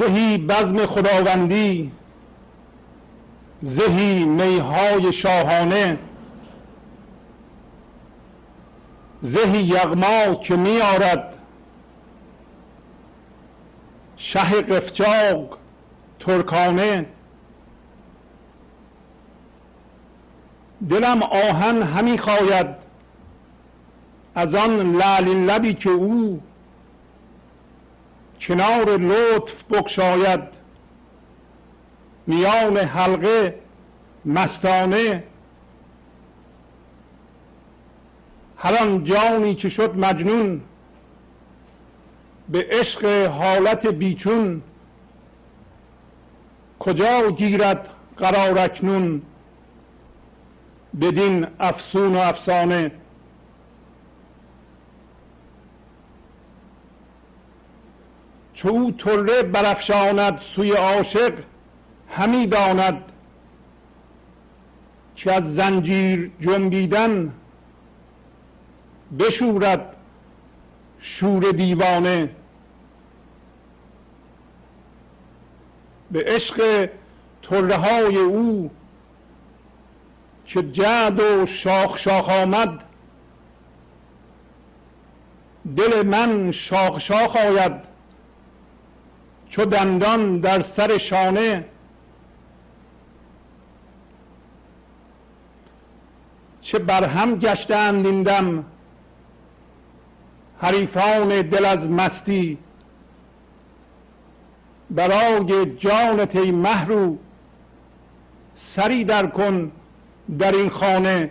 زهی بزم خداوندی زهی میهای شاهانه زهی یغما که می آرد شه قفچاق ترکانه. دلم آهن همی خواید از آن لعل لبی که او کنار لطف بکشاید میان حلقه مستانه. هر آن جانی که شد مجنون. به عشق حالت بیچون. کجا گیرد قرار اکنون؟ بدین افسون و افسانه. چو او برافشاند سوی عاشق همی داند. که از زنجیر جنبیدن بشورد شور دیوانه. به عشق طره های او که جد و شاخ شاخ آمد دل من شاخ شاخ آید. چو دندان در سر شانه. چه برهم گشتند این دم حریفان دل از مستی. برای جانت ای محرو سری در کن در این خانه.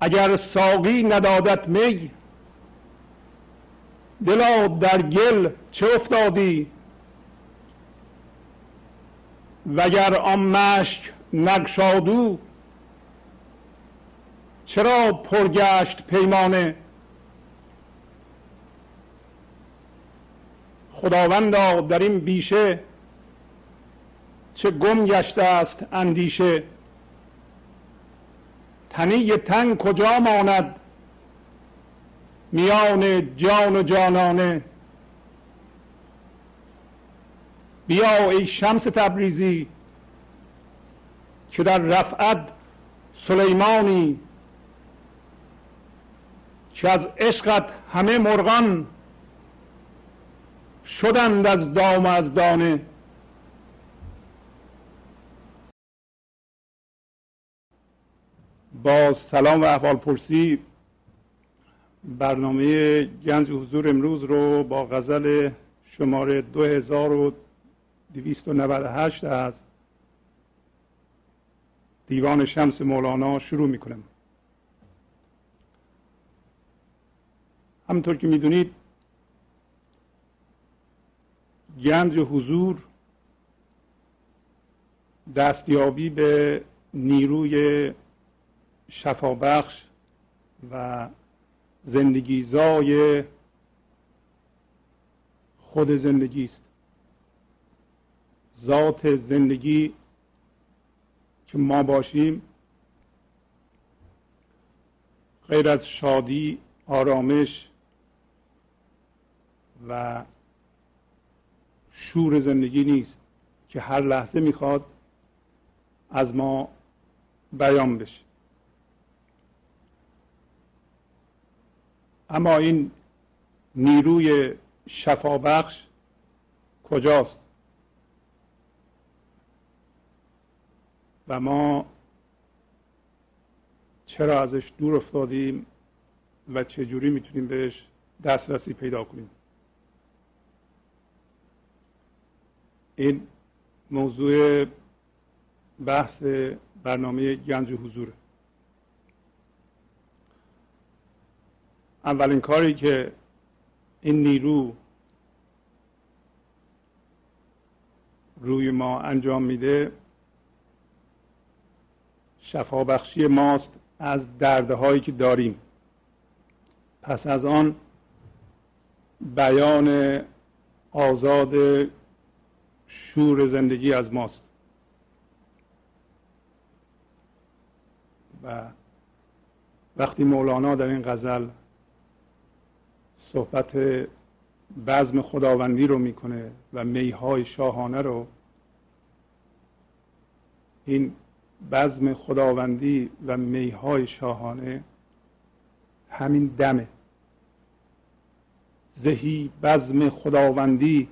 اگر ساقی ندادت می دلا در گل چه افتادی؟ وگر آن مشک نگشادو چرا پرگشت پیمانه؟ خداوندا در این بیشه چه گم گشته است اندیشه؟ تنی تن کجا ماند؟ میان جان و جانانه. بیا ای شمس تبریزی که در رفعت سلیمانی که از عشقت همه مرغان شدند از دام از دانه. با سلام و احوال پرسی برنامه گنج حضور امروز رو با غزل شماره 2298 از دیوان شمس مولانا شروع می کنم همونطور که می‌دونید گنج حضور دستیابی به نیروی شفابخش و زندگیزای خود زندگی است. ذات زندگی که ما باشیم غیر از شادی آرامش و شور زندگی نیست که هر لحظه می‌خواد از ما بیان بشه. اما این نیروی شفابخش کجاست؟ و ما چرا ازش دور افتادیم و چجوری می‌تونیم بهش دسترسی پیدا کنیم؟ این موضوع بحث برنامه گنج حضوره. اولین کاری که این نیرو روی ما انجام میده شفابخشی ماست از دردهایی که داریم. پس از آن بیان آزاد شور زندگی از ماست. و وقتی مولانا در این غزل صحبت بزم خداوندی رو می‌کنه و میهای شاهانه رو. این بزم خداوندی و میهای شاهانه همین دمه. زهی بزم خداوندی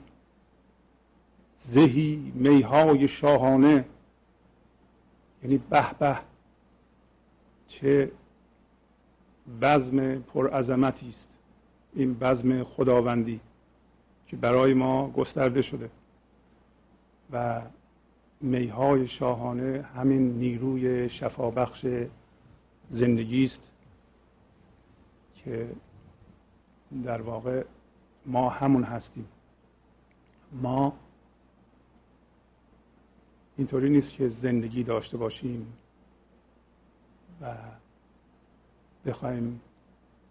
زهی میهای شاهانه. یعنی به به چه بزم پرعظمتی است. این بزم خداوندی که برای ما گسترده شده و میهای شاهانه همین نیروی شفابخش زندگی است که در واقع ما همون هستیم. ما اینطوری نیست که زندگی داشته باشیم و بخوایم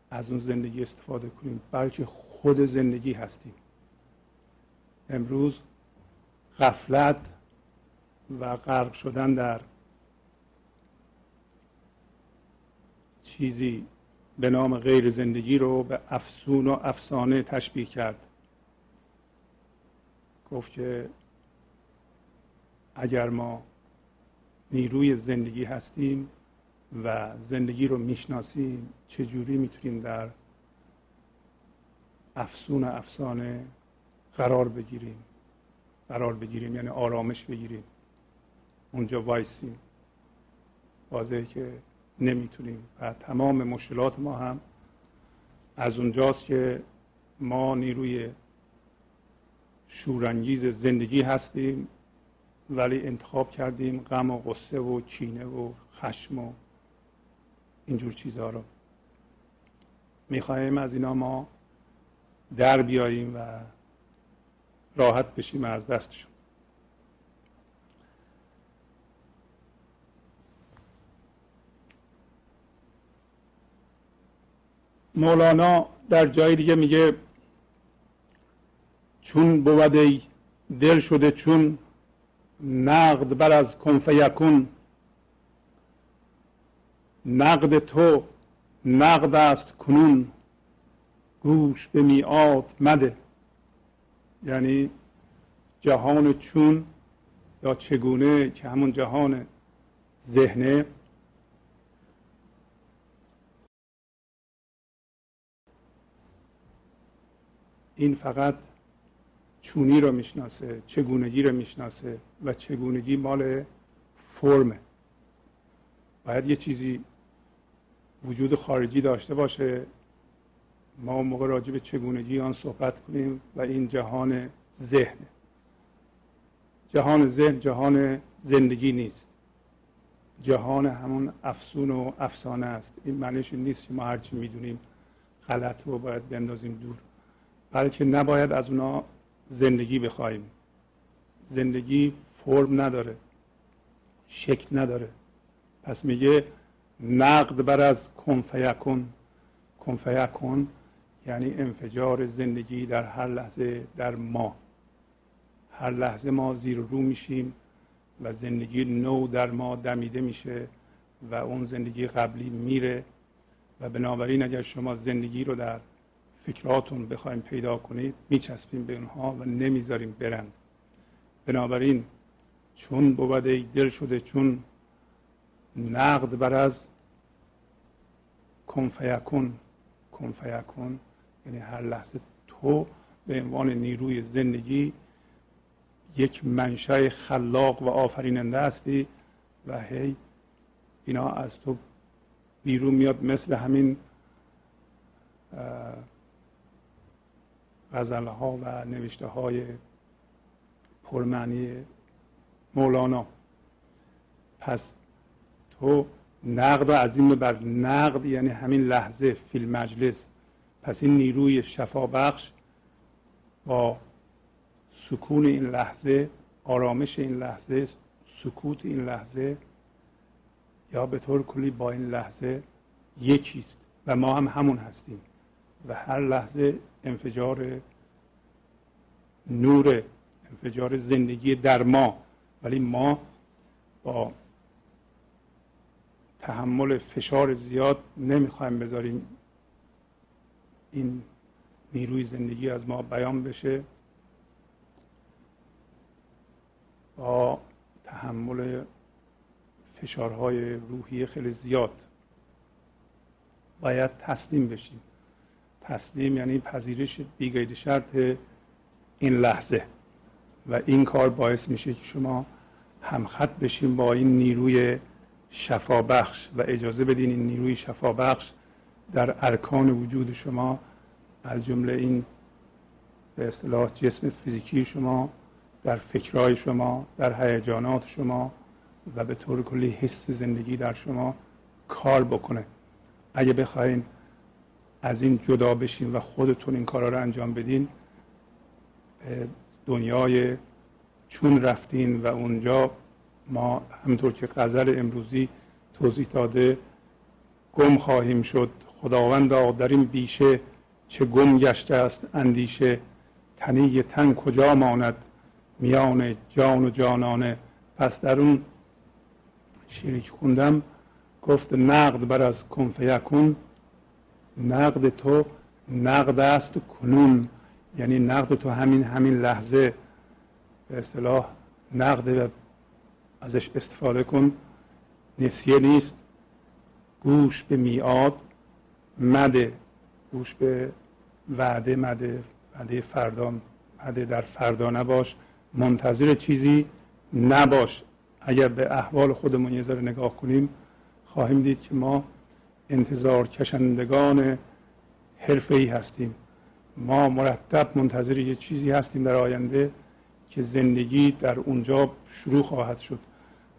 از اون زندگی استفاده کنیم. بلکه خود زندگی هستیم. امروز غفلت و غرق شدن در چیزی به نام غیر زندگی رو به افسون و افسانه تشبیه کرد. گفت که اگر ما نیروی زندگی هستیم و زندگی رو می‌شناسیم چجوری می‌تونیم در افسون افسانه قرار بگیریم؟ قرار بگیریم یعنی آرامش بگیریم. اونجا وایسیم. واضحه که نمی‌تونیم و تمام مشکلات ما هم از اونجاست که ما نیروی شورانگیز زندگی هستیم ولی انتخاب کردیم غم و غصه و کینه و خشم و اینجور چیزها رو می‌خواهیم از اینا ما در بیاییم و راحت بشیم از دستشون. مولانا در جای دیگه میگه چون بود دل شده چون نقد بر از کنف یکون نقد تو نقد است کنون. گوش به میعاد مده. یعنی جهان چون یا چگونه که همون جهان ذهنه. این فقط چونی رو می‌شناسه چگونگی رو می‌شناسه و چگونگی مال فرمه. باید یه چیزی وجود خارجی داشته باشه. ما اون موقع راجع به چگونگی آن صحبت کنیم و این جهان ذهن. جهان ذهن جهان زندگی نیست. جهان همون افسون و افسانه است. این معنیش نیست که ما هرچی می‌دونیم غلط رو باید بندازیم دور. بلکه نباید از اونا زندگی بخوایم زندگی فرم نداره. شکل نداره. پس میگه نقد بر از کنفیکن. کنفیکن یعنی انفجار زندگی در هر لحظه در ما. هر لحظه ما زیر رو میشیم و زندگی نو در ما دمیده میشه و اون زندگی قبلی میره و بنابراین اگر شما زندگی رو در فکراتون بخوایم پیدا کنید میچسبیم به اونها و نمی‌ذاریم برند. بنابراین چون بود دل شده چون نقد بر از کنفیکون کنفیکون یعنی هر لحظه تو به عنوان نیروی زندگی یک منشأ خلاق و آفریننده هستی و هی اینا از تو بیرون میاد مثل همین غزل ها و نوشته های پرمعنی مولانا. پس تو نقد و عظیم بر نقد یعنی همین لحظه فیل مجلس. پس این نیروی شفا بخش با سکون این لحظه آرامش این لحظه سکوت این لحظه یا به طور کلی با این لحظه یکیست و ما هم همون هستیم. و هر لحظه انفجار نور انفجار زندگی در ما. ولی ما با تحمل فشار زیاد نمی‌خوایم بذاریم این نیروی زندگی از ما بیان بشه. با تحمل فشارهای روحی خیلی زیاد باید تسلیم بشیم. تسلیم یعنی پذیرش بیگید شرط این لحظه. و این کار باعث میشه که شما همخط بشیم با این نیروی شفابخش و اجازه بدین این نیروی شفابخش در ارکان وجود شما از جمله این به اصطلاح جسم فیزیکی شما در فکرهای شما در هیجانات شما و به طور کلی حس زندگی در شما کار بکنه. اگه بخواین از این جدا بشین و خودتون این کارا رو انجام بدین دنیای چون رفتین و اونجا ما همونطور که غزل امروزی توضیح داده گم خواهیم شد. خداوندا در این بیشه چه گم گشته است اندیشه. تنی تن کجا ماند؟ میان جان و جانانه. پس در اون شیری که خوندم گفت نقد بر از کنفیکون نقد تو نقد است کنون. یعنی نقد تو همین همین لحظه. به اصطلاح نقد ازش استفاده کن. نسیه نیست. گوش به میاد مده. گوش به وعده مده. وعده فردا مده در فردا نباش. منتظر چیزی نباش. اگر به احوال خودمون یه ذره نگاه کنیم خواهیم دید که ما انتظار کشندگان حرفه ای هستیم. ما مرتب منتظر یه چیزی هستیم در آینده. که زندگی در اونجا شروع خواهد شد.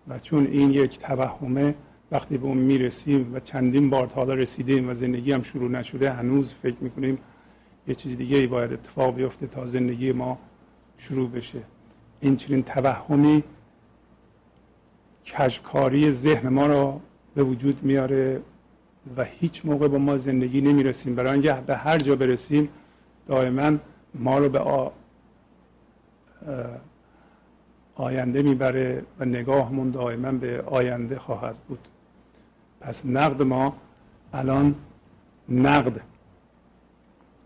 و چون این یک توهمه وقتی به اون می‌رسیم و چندین بار تا رسیدیم و زندگی هم شروع نشده هنوز فکر می‌کنیم یه چیز دیگه ای باید اتفاق بیفته تا زندگی ما شروع بشه. این چنین توهمی کشکاری ذهن ما را به وجود میاره و هیچ موقع با ما زندگی نمی‌رسیم. برای اینکه به هر جا برسیم دائما ما رو به آینده می‌بره و نگاهمون دائما به آینده خواهد بود. پس نقد ما الان نقد.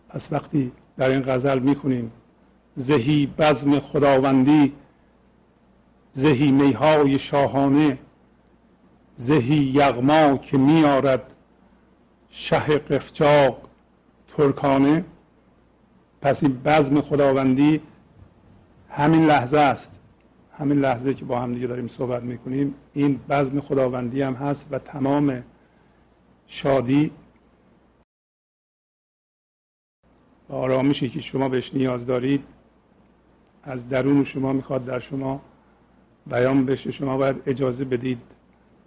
پس وقتی در این غزل می‌خونیم زهی بزم خداوندی زهی میهای شاهانه زهی یغما که میارد شه قفچاق ترکانه پس این بزم خداوندی همین لحظه است. همین لحظه که با هم دیگه داریم صحبت می‌کنیم این بزم خداوندی هم هست و تمام شادی و آرامشی که شما بهش نیاز دارید از درون شما می‌خواد در شما بیان بشه. شما باید اجازه بدید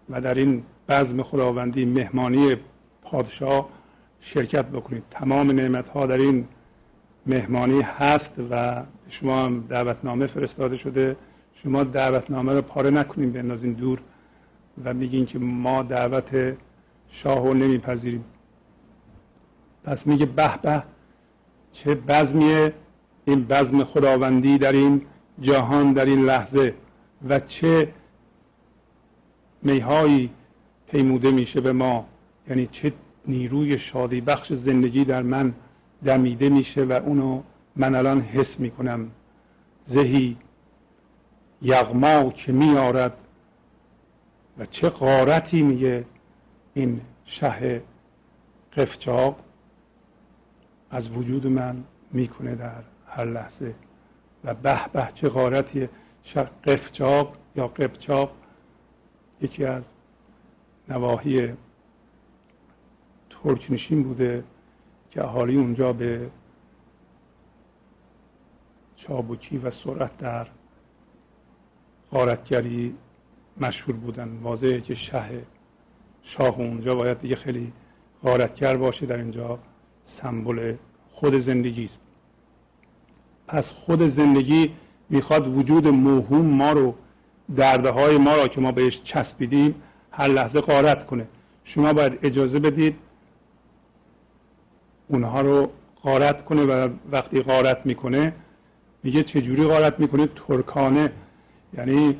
و در این بزم خداوندی مهمانی پادشاه شرکت بکنید. تمام نعمت ها در این مهمانی هست و شما هم دعوتنامه فرستاده شده. شما دعوتنامه رو پاره نکنیم بندازین دور و میگین که ما دعوت شاه رو نمیپذیریم. پس میگه به به چه بزمیه این بزم خداوندی در این جهان در این لحظه و چه میهایی پیموده میشه به ما. یعنی چه نیروی شادی بخش زندگی در من دمیده میشه و اونو من الان حس می‌کنم زهی یغما که میارد و چه غارتی میگه این شه قفچاق از وجود من می‌کنه در هر لحظه. و به به چه غارتی قفچاق یا قفچاق یکی از نواحی ترکنشین بوده که اهالی اونجا به چابکی و سرعت در غارتگری مشهور بودن. واضحه که شه شاه اونجا باید دیگه خیلی غارتگر باشه. در اینجا سمبل خود زندگی است. پس خود زندگی می‌خواد وجود موهوم ما رو درده های ما را که ما بهش چسبیدیم هر لحظه غارت کنه. شما باید اجازه بدید اونها رو غارت کنه و وقتی غارت می‌کنه میگه چجوری غارت می‌کنه؟ ترکانه. یعنی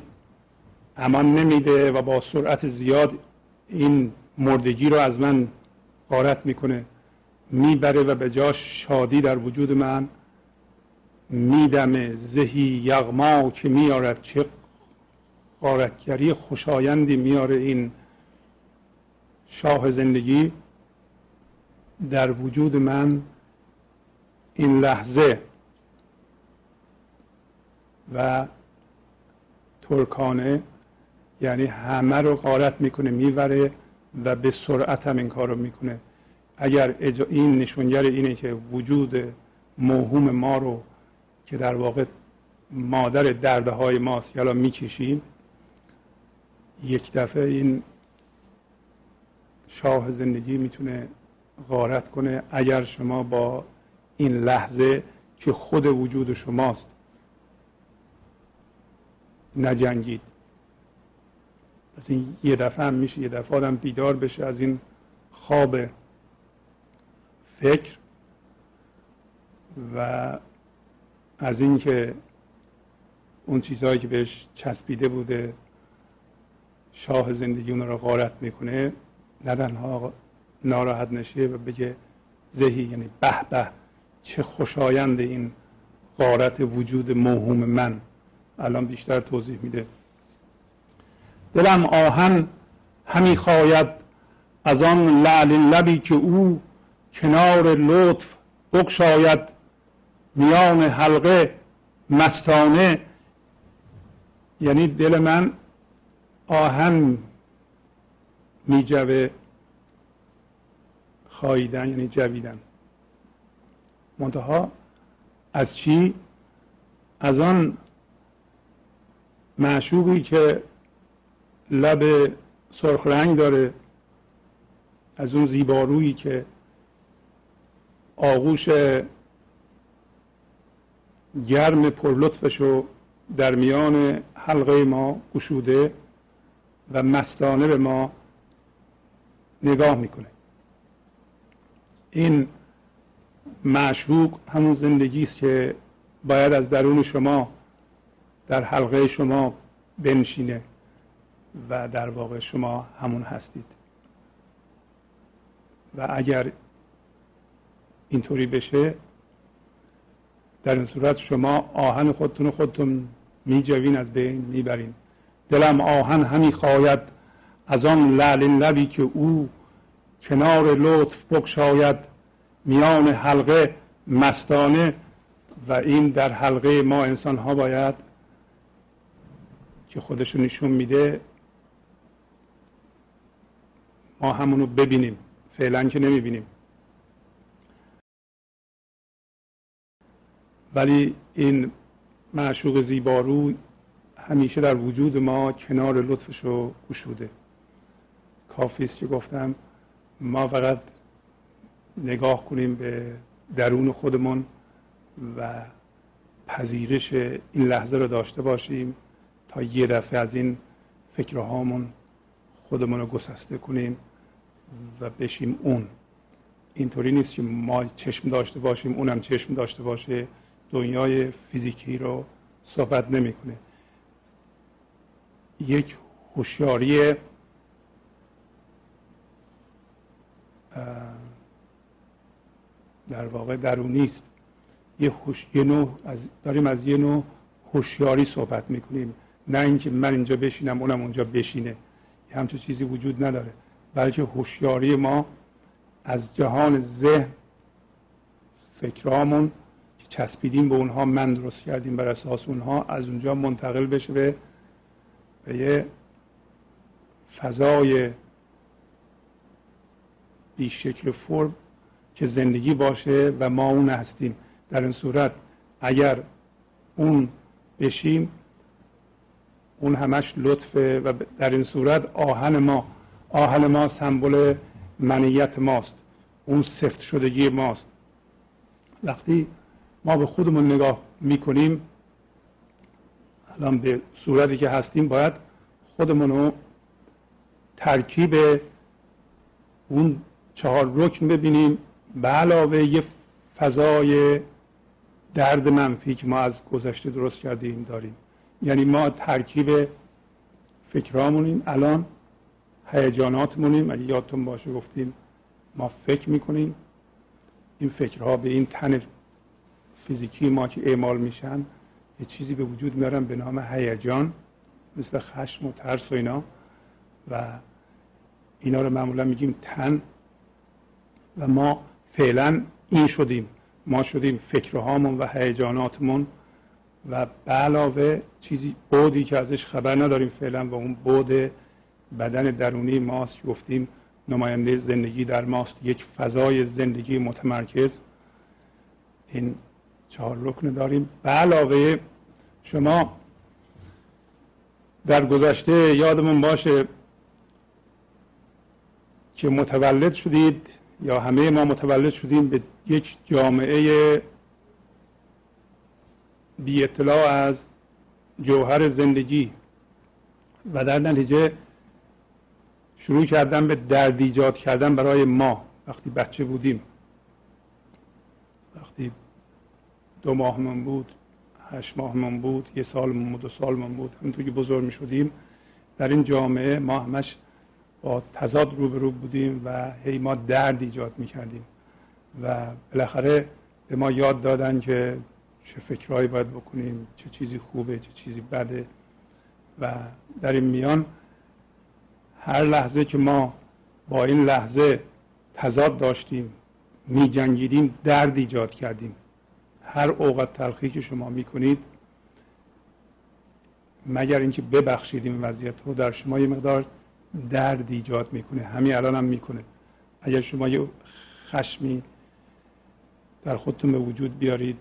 امان نمیده و با سرعت زیاد این مردگی رو از من غارت می‌کنه. می‌بره و به جاش شادی در وجود من. میدمه زهی یغما که میارد چه غارتگری خوشایندی میاره این شاه زندگی. در وجود من این لحظه و ترکانه یعنی همه رو غارت می‌کنه می‌بره و به سرعت هم این کار رو می‌کنه. اگر این نشونگر اینه که وجود موهوم ما رو که در واقع مادر درده های ماست یالا می‌کشیم یک دفعه این شاه زندگی می‌تونه غارت کنه. اگر شما با این لحظه که خود وجود شماست نجنگید. از این یه دفعه هم میشه یه دفعه آدم بیدار بشه از این خواب فکر و از اینکه اون چیزهایی که بهش چسبیده بوده شاه زندگی اون رو غارت می‌کنه نه تنها ناراحت نشه و بگه زهی یعنی به به چه خوشایند این غارت وجود موهوم من. الان بیشتر توضیح میده. دلم آهن همی خواید از آن لعل لبی که او کنار لطف بکشاید میان حلقه مستانه یعنی دل من آهن میجوه خاییدن یعنی جویدن. منتها از چی؟ از آن معشوقی که لب سرخ رنگ داره از اون زیبارویی که آغوش گرم پرلطفش رو در میان حلقه ما گشوده و مستانه به ما نگاه می‌کنه. این معشوق همون زندگی است که باید از درون شما در حلقه شما بنشینه و در واقع شما همون هستید. و اگر اینطوری بشه در این صورت شما آهن خودتون خودتون میجوین از بین می‌برین. دلم آهن همی خواید از آن لعل لبی که او کنار لطف بکشاید میان حلقه مستانه و این در حلقه ما انسان ها باید که خودشون نشون میده ما همونو ببینیم. فعلا که نمی‌بینیم. ولی این معشوق زیبارو همیشه در وجود ما کنار لطفش رو گشوده. کافی است که گفتم ما فقط نگاه کنیم به درون خودمون و پذیرش این لحظه رو داشته باشیم. تا یه دفعه از این فکرهامون خودمون رو گسسته کنیم و بشیم اون. اینطوری نیست که ما چشم داشته باشیم اونم چشم داشته باشه. دنیای فیزیکی رو صحبت نمی‌کنه. یک هوشیاری در واقع درونی است. یه, یه نوع از داریم از یه نوع هوشیاری صحبت می‌کنیم. نه اینکه من اینجا بشینم اونم اونجا بشینه. یه همچون چیزی وجود نداره. بلکه هوشیاری ما از جهان ذهن فکرامون که چسبیدیم به اونها من درست کردیم بر اساس اونها از اونجا منتقل بشه به به یه فضای بیشکل فرم که زندگی باشه و ما اون هستیم. در این صورت اگر اون بشیم اون همش لطفه و در این صورت آهن ما آهن ما سمبل منیت ماست اون سفت شدگی ماست. وقتی ما به خودمون نگاه می‌کنیم الان به صورتی که هستیم باید خودمون رو ترکیب اون چهار رکن ببینیم. به علاوه یه فضای درد منفی که ما از گذشته درست کردیم داریم. یعنی ما ترکیب فکرامونیم الان هیجاناتمونیم. اگه یادتون باشه گفتیم ما فکر می‌کنیم. این فکرها به این تن فیزیکی ما که اعمال میشن یه چیزی به وجود میارن به نام هیجان مثل خشم و ترس و اینا. و اینا رو معمولا میگیم تن. و ما فعلا این شدیم. ما شدیم فکرهامون و هیجاناتمون و به علاوه چیزی بودی که ازش خبر نداریم فعلا و اون بود بدن درونی ماست گفتیم نماینده زندگی در ماست. یک فضای زندگی متمرکز. این چهار رکن داریم. به علاوه شما در گذشته یادمون باشه که متولد شدید یا همه ما متولد شدیم به یک جامعه بی اطلاع از جوهر زندگی و در نتیجه شروع کردن به درد ایجاد کردن برای ما. وقتی بچه بودیم وقتی دو ماهمون بود هشت ماهمون بود یه سالمون بود دو سالمون بود همینطور که بزرگ می شدیم در این جامعه ما همش با تضاد روبرو بودیم و هی ما درد ایجاد می کردیم. و بالاخره به ما یاد دادن که چه فکرهایی باید بکنیم چه چیزی خوبه چه چیزی بده. و در این میان هر لحظه که ما با این لحظه تضاد داشتیم می جنگیدیم درد ایجاد کردیم. هر اوقات تلخی که شما می‌کنید مگر اینکه ببخشید این وضعیت رو در شما یه مقدار درد ایجاد می‌کنه. همین الان هم می‌کنه. اگر شما یه خشمی در خودتون به وجود بیارید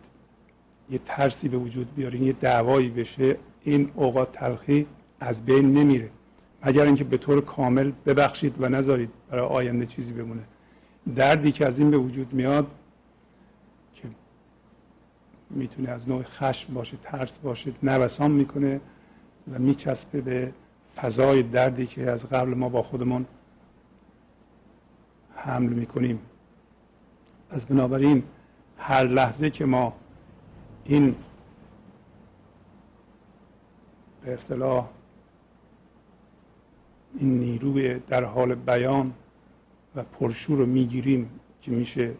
یه ترسی به وجود بیارید یه دعوایی بشه این اوقات تلخی از بین نمیره. مگر اینکه به طور کامل ببخشید و نذارید برای آینده چیزی بمونه. دردی که از این به وجود میاد که می‌تونه از نوع خشم باشه ترس باشه نوسان می‌کنه و میچسبه به فضای دردی که از قبل ما با خودمون حمل می‌کنیم. از بنابراین هر لحظه که ما این به اصطلاح این نیروی در حال بیان و پرشور رو می‌گیریم که میشه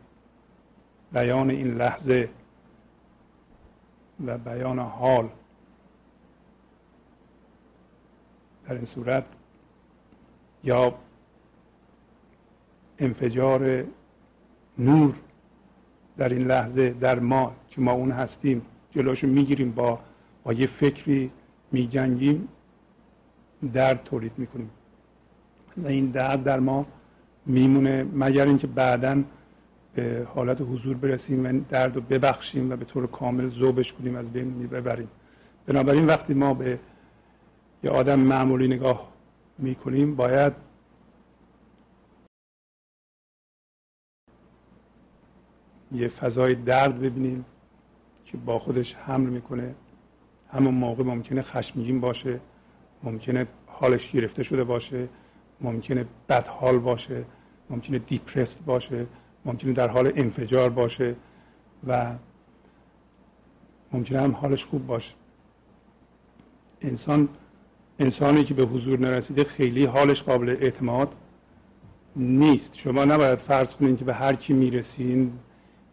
بیان این لحظه و بیان حال در این صورت یا انفجار نور در این لحظه در ما که ما اون هستیم جلوشو می‌گیریم با با یه فکری میجنگیم درد تولید می‌کنیم. و این درد در ما میمونه مگر اینکه بعدا به حالت حضور برسیم و درد رو ببخشیم و به طور کامل ذوبش کنیم از بین ببریم بنابراین وقتی ما به یه آدم معمولی نگاه می‌کنیم باید یه فضای درد ببینیم که با خودش حمل می‌کنه. همون موقع ممکنه خشمگین باشه ممکنه حالش گرفته شده باشه ممکنه بدحال باشه ممکنه دیپرست باشه ممکنه در حال انفجار باشه و ممکنه هم حالش خوب باشه. انسان انسانی که به حضور نرسیده خیلی حالش قابل اعتماد نیست. شما نباید فرض کنید که به هر کی می‌رسین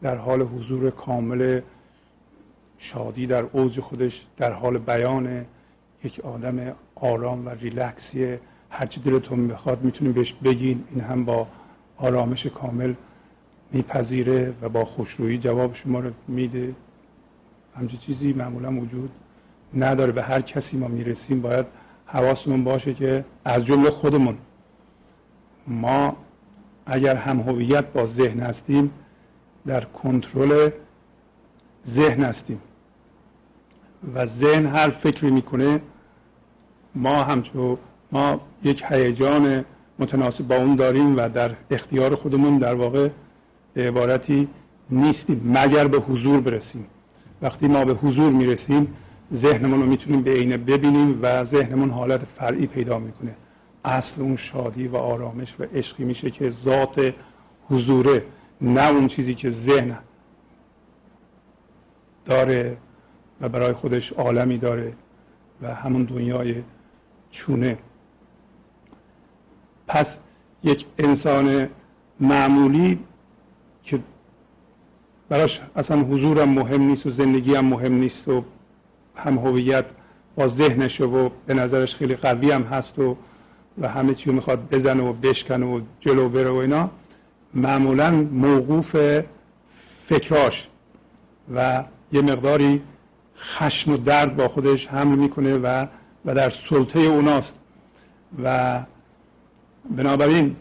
در حال حضور کامل شادی در اوج خودش در حال بیان یک آدم آرام و ریلکسیه هرچی دلتون بخواد می‌تونید بهش بگین. این هم با آرامش کامل میپذیره و با خوشرویی جواب شما رو میده. همچی چیزی معمولا وجود نداره. به هر کسی ما می‌رسیم باید حواسمون باشه که از جمله خودمون ما اگر هم هویت با ذهن هستیم در کنترل ذهن هستیم. و ذهن هر فکری می‌کنه ما همچون ما یک هیجان متناسب با اون داریم و در اختیار خودمون در واقع به عبارتی نیستیم مگر به حضور برسیم. وقتی ما به حضور می‌رسیم ذهنمون رو می‌تونیم به عینه ببینیم و ذهنمون حالت فرعی پیدا می‌کنه. اصل اون شادی و آرامش و عشقی میشه که ذات حضوره. نه اون چیزی که ذهن داره و برای خودش عالمی داره و همون دنیای چونه. پس یک انسان معمولی که براش اصلا حضورم مهم نیست و زندگی هم مهم نیست و هم هویت با ذهنش و به نظرش خیلی قوی هم هست و و همه چی می‌خواد بزنه و بشکنه و جلو بره و اینا. معمولا موقوف فکراش و یه مقداری خشم و درد با خودش حمل می‌کنه و و در سلطه اوناست. و بنابراین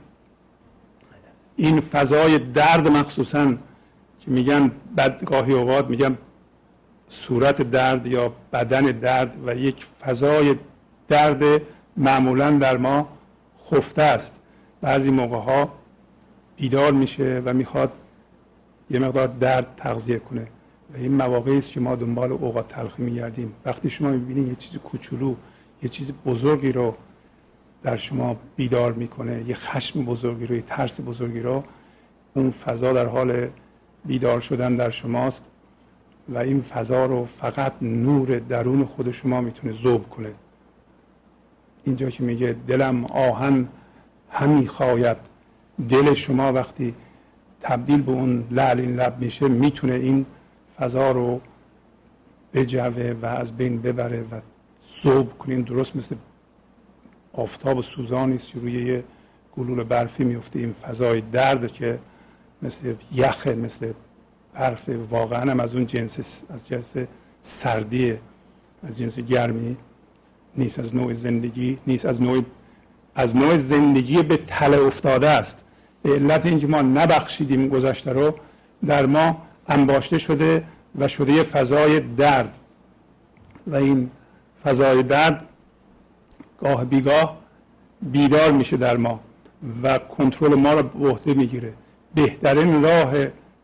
این فضای درد مخصوصا که میگن بدگاهی اوقات میگن صورت درد یا بدن درد و یک فضای درد معمولا در ما خفته است. بعضی موقع ها بیدار میشه و می‌خواد یه مقدار درد تغذیه کنه. و این مواقعی است که ما دنبال اوقات تلخی میگردیم. وقتی شما می‌بینید یه چیز کوچولو یه چیز بزرگی رو در شما بیدار می‌کنه یه خشم بزرگی رو یه ترس بزرگی رو اون فضا در حال بیدار شدن در شماست و این فضا رو فقط نور درون خود شما می‌تونه ذوب کنه. اینجا که میگه دلم آهن همی خواید دل شما وقتی تبدیل به اون لعل لب میشه می‌تونه این فضا رو بجوه و از بین ببره و ذوب کنین درست مثل آفتاب سوزانی است روی یه گلول برفی میفته. این فضای درد که مثل یخه مثل برف واقعا هم از اون جنس از جنس سردی از جنس گرمی نیست از نوع زندگی نیست از نوع از نوع زندگی به تله افتاده است. به علت اینکه ما نبخشیدیم گذشته رو در ما انباشته شده و شده فضای درد. و این فضای درد گاه بیگاه بیدار میشه در ما و کنترل ما رو به عهده می‌گیره. بهترین راه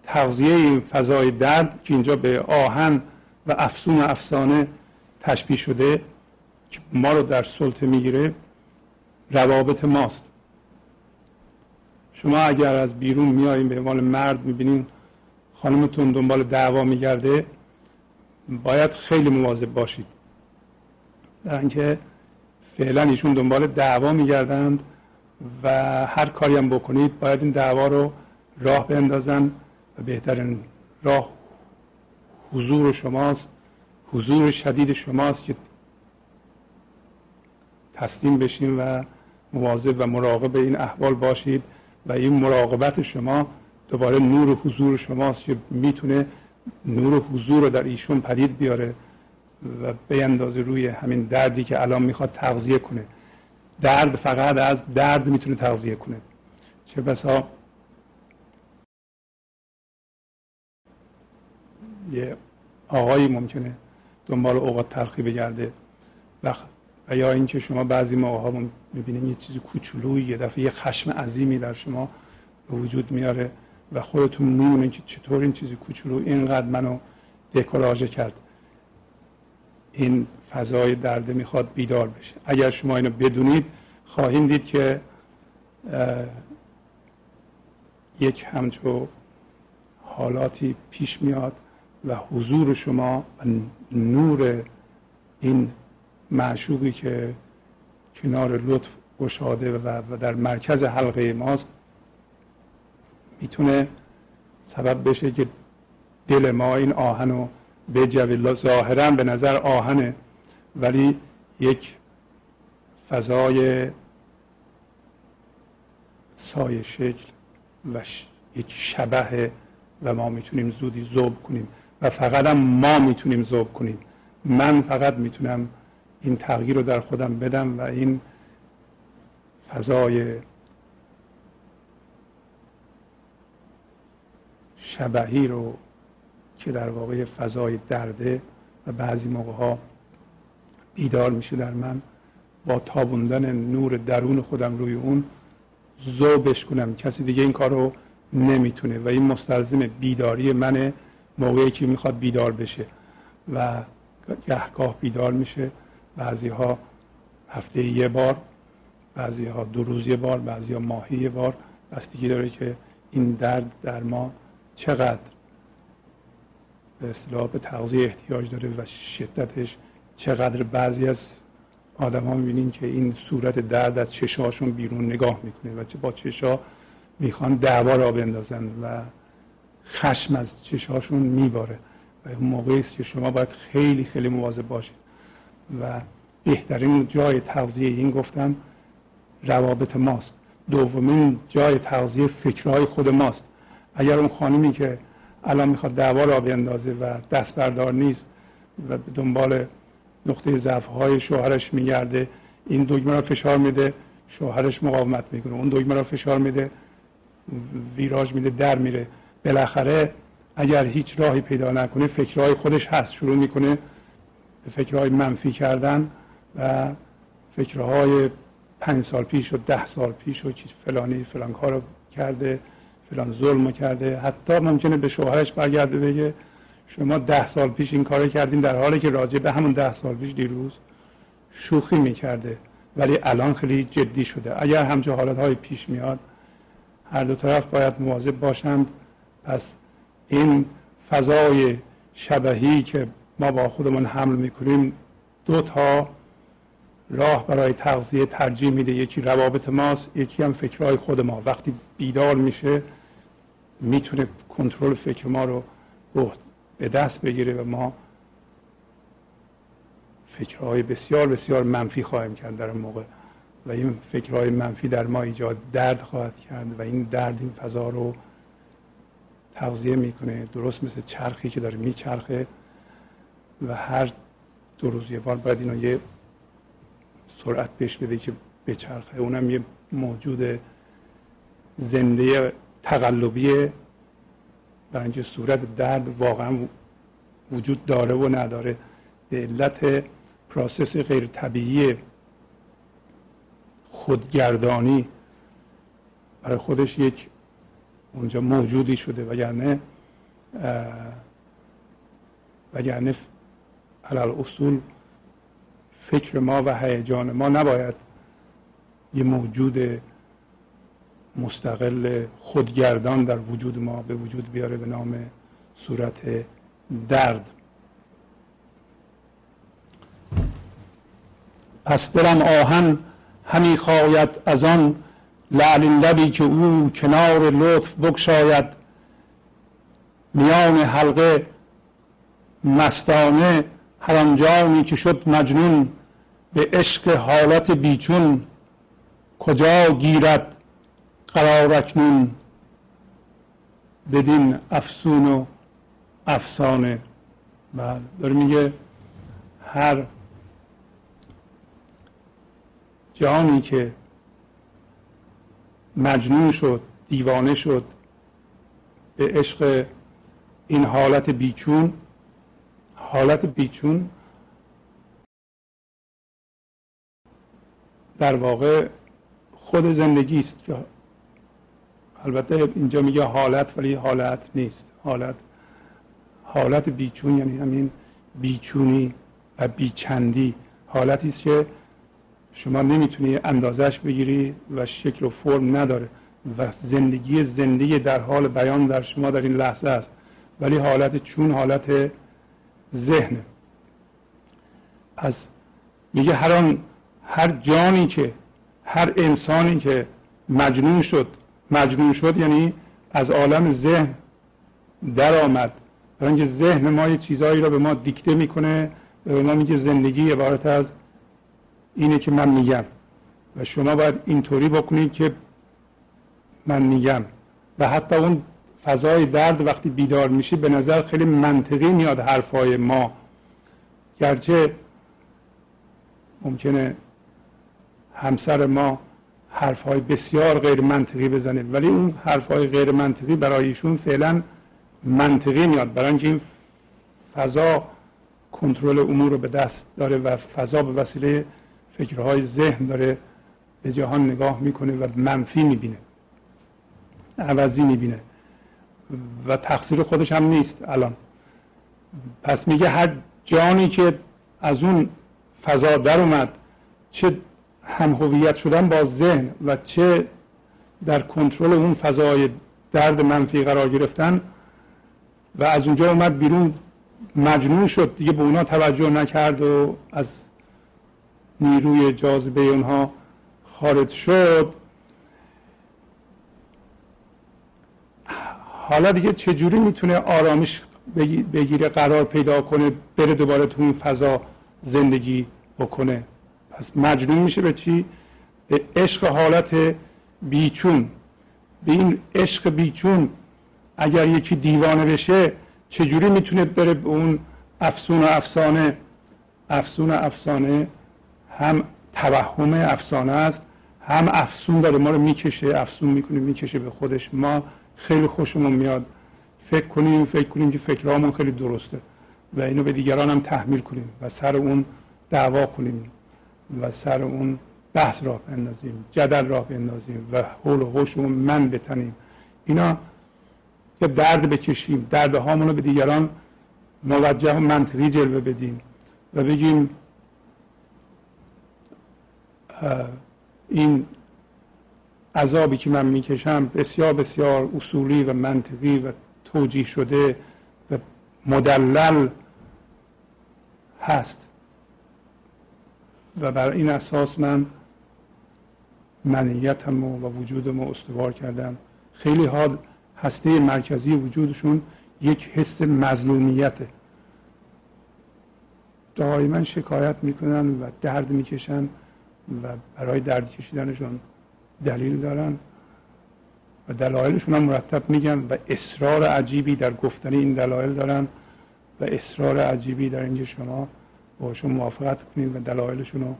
تغذیه این فضای درد که اینجا به آهن و افسون افسانه تشبیه شده که ما رو در سلطه می‌گیره روابط ماست. شما اگر از بیرون میایین به عنوان مرد می‌بینین خانمتون دنبال دعوا میگرده باید خیلی مواظب باشید. در اینکه فعلا ایشون دنبال دعوا میگردند و هر کاری هم بکنید باید این دعوا رو راه بندازن و بهترین راه حضور شماست حضور شدید شماست که تسلیم بشین و مواظب و مراقب این احوال باشید. و این مراقبت شما دوباره نور حضور شماست که می‌تونه نور حضور رو در ایشون پدید بیاره و بیندازه روی همین دردی که الان می‌خواد تغذیه کنه. درد فقط از درد می‌تونه تغذیه کنه. چه بسا؟ یه آقایی ممکنه دنبال اوقات تلخی بگرده. و و یا اینکه شما بعضی موقع ها می‌بینید یه چیز کوچولویی یه دفعه یه خشم عظیمی در شما به وجود میاره و خودتون میمونید که چطور این چیزی کوچولو اینقدر منو دکوراژه کرد. این فضای درده می‌خواد بیدار بشه. اگر شما اینو بدونید خواهیم دید که یک همچو حالاتی پیش میاد و حضور شما و نور این معشوقی که کنار لطف گشاده و در مرکز حلقه ماست می‌تونه سبب بشه که دل ما این آهن رو بجوه ظاهرا به نظر آهنه ولی یک فضای سایه شکل و یک شبه و ما می‌تونیم زودی زوب کنیم. و فقط هم ما می‌تونیم زوب کنیم. من فقط می‌تونم این تغییر رو در خودم بدم و این فضای شبهی رو که در واقع فضای درده و بعضی موقع ها بیدار میشه در من با تابوندن نور درون خودم روی اون زوبش کنم. کسی دیگه این کار رو نمی‌تونه و این مستلزم بیداری منه موقعی که می‌خواد بیدار بشه و گهگاه بیدار میشه. بعضی ها هفته یه بار بعضی ها دو روز یه بار بعضی ها ماهی یه بار. بستگی داره که این درد در ما چقدر به اصطلاح به تغذیه احتیاج داره و شدتش چقدر بعضی از آدم ها می‌بینین که این صورت درد از چشاشون بیرون نگاه می‌کنه و با چشا می‌خوان دعوا را بندازن و خشم از چشهاشون میباره. و اون موقعی است که شما باید خیلی خیلی مواظب باشید. و بهترین جای تغذیه این گفتم روابط ماست. دومین جای تغذیه فکرهای خود ماست. اگر اون خانمی که الان می‌خواد دعوا را بیندازه و دست بردار نیست و به دنبال نقطه ضعف شوهرش میگرده این دگمه را فشار میده شوهرش مقاومت می‌کنه. اون دگمه را فشار میده ویراج میده در میره. بالاخره اگر هیچ راهی پیدا نکنه فکرهای خودش هست شروع می‌کنه به فکرهای منفی کردن و فکرهای پنج سال پیش و ده سال پیش و فلانی فلان کار کرده فلان ظلم کرده. حتی ممکنه به شوهرش برگرده بگه شما ده سال پیش این کار کردیم در حالی که راجع به همون ده سال پیش دیروز شوخی می‌کرده. ولی الان خیلی جدی شده. اگر همچه حالت های پیش میاد هر دو طرف باید مواظب باشند. پس این فضای شبهی که ما با خودمون حمل می‌کنیم. دو تا راه برای تغذیه ترجیح میده. یکی روابط ماست یکی هم فکرهای خود ما. وقتی بیدار میشه می‌تونه کنترل فکر ما رو به دست بگیره و ما فکرهای بسیار بسیار منفی خواهیم کرد در موقع. و این فکرهای منفی در ما ایجاد درد خواهد کرد و این درد این فضا رو تغذیه می‌کنه. درست مثل چرخی که داره میچرخه. و هر دو روز یه بار باید اینو یه سرعت بهش بده که بچرخه. اونم یه موجود زنده تقلبیه برای اینکه صورت درد واقعا وجود داره و نداره. به علت پراسس غیر طبیعی خودگردانی برای خودش یک اونجا موجودی شده. وگرنه وگرنه علال اصول فکر ما و هیجان ما نباید یه موجود مستقل خودگردان در وجود ما به وجود بیاره به نام صورت درد. پس دلم آهن همی خواید از آن لعل لبی که او کنار لطف بگشاید. میان حلقه مستانه هر آنجانی که شد مجنون به عشق حالت بیچون کجا گیرد قرار اکنون؟ بدین افسون و افسانه. بله داره میگه هر جانی که مجنون شد دیوانه شد به عشق این حالت بیچون حالت بیچون در واقع خود زندگی است. البته اینجا میگه حالت ولی حالت نیست. حالت حالت بیچون یعنی همین بیچونی و بیچندی. حالتی است که شما نمی‌تونی اندازش بگیری و شکل و فرم نداره و زندگی زندگی در حال بیان در شما در این لحظه است. ولی حالت چون حالت ذهن پس میگه هر آن هر جانی که هر انسانی که مجنون شد مجنون شد یعنی از عالم ذهن در آمد برای اینکه ذهن ما یه چیزهایی را به ما دیکته می‌کنه به ما میگه زندگی عبارت از اینه که من میگم. و شما باید اینطوری بکنید که من میگم. و حتی اون فضای درد وقتی بیدار میشه به نظر خیلی منطقی میاد حرفای ما. گرچه ممکنه همسر ما حرفهای بسیار غیر منطقی بزنه ولی اون حرفهای غیر منطقی برای ایشون فعلا منطقی میاد. برای اینکه این فضا کنترل امور رو به دست داره و فضا به وسیله فکرهای ذهن داره به جهان نگاه می‌کنه و منفی می‌بینه عوضی می‌بینه. و تقصیر خودش هم نیست الان. پس میگه هر جانی که از اون فضا در اومد چه هم هویت شدن با ذهن و چه در کنترل اون فضای درد منفی قرار گرفتن و از اونجا اومد بیرون مجنون شد. دیگه به اونا توجه نکرد و از نیروی جاذبه اونها خارج شد. حالا دیگه چجوری می‌تونه آرامش بگیره قرار پیدا کنه بره دوباره تو اون فضا زندگی بکنه؟ پس مجنون میشه به چی؟ به عشق حالت بیچون. به این عشق بیچون اگر یکی دیوانه بشه چجوری می‌تونه بره به اون افسون و افسانه؟ افسون و افسانه هم توهم افسانه است هم افسون داره. ما رو می‌کشه افسون می‌کنه می‌کشه به خودش. ما خیلی خوشمون میاد. فکر کنیم فکر کنیم که فکرهامون خیلی درسته. و اینو به دیگران هم تحمیل کنیم و سر اون دعوا کنیم و سر اون بحث راه بندازیم جدل راه بندازیم و حول و حوشمون من بتنیم. اینا یا درد بکشیم. درد هامون به دیگران موجه و منطقی جلوه بدیم و بگیم این عذابی که من می‌کشم بسیار بسیار اصولی و منطقی و توجیه شده و مدلل هست. و بر این اساس من منیتم و وجودم رو استوار کردم. خیلی ها هسته مرکزی وجودشون یک حس مظلومیته دائما شکایت می‌کنن و درد می‌کشن و برای درد کشیدنشون دلیل دارن و دلایلشون هم مرتب میگن و اصرار عجیبی در گفتن این دلایل دارن و اصرار عجیبی در اینکه شما باشون موافقت کنید و دلایلشون رو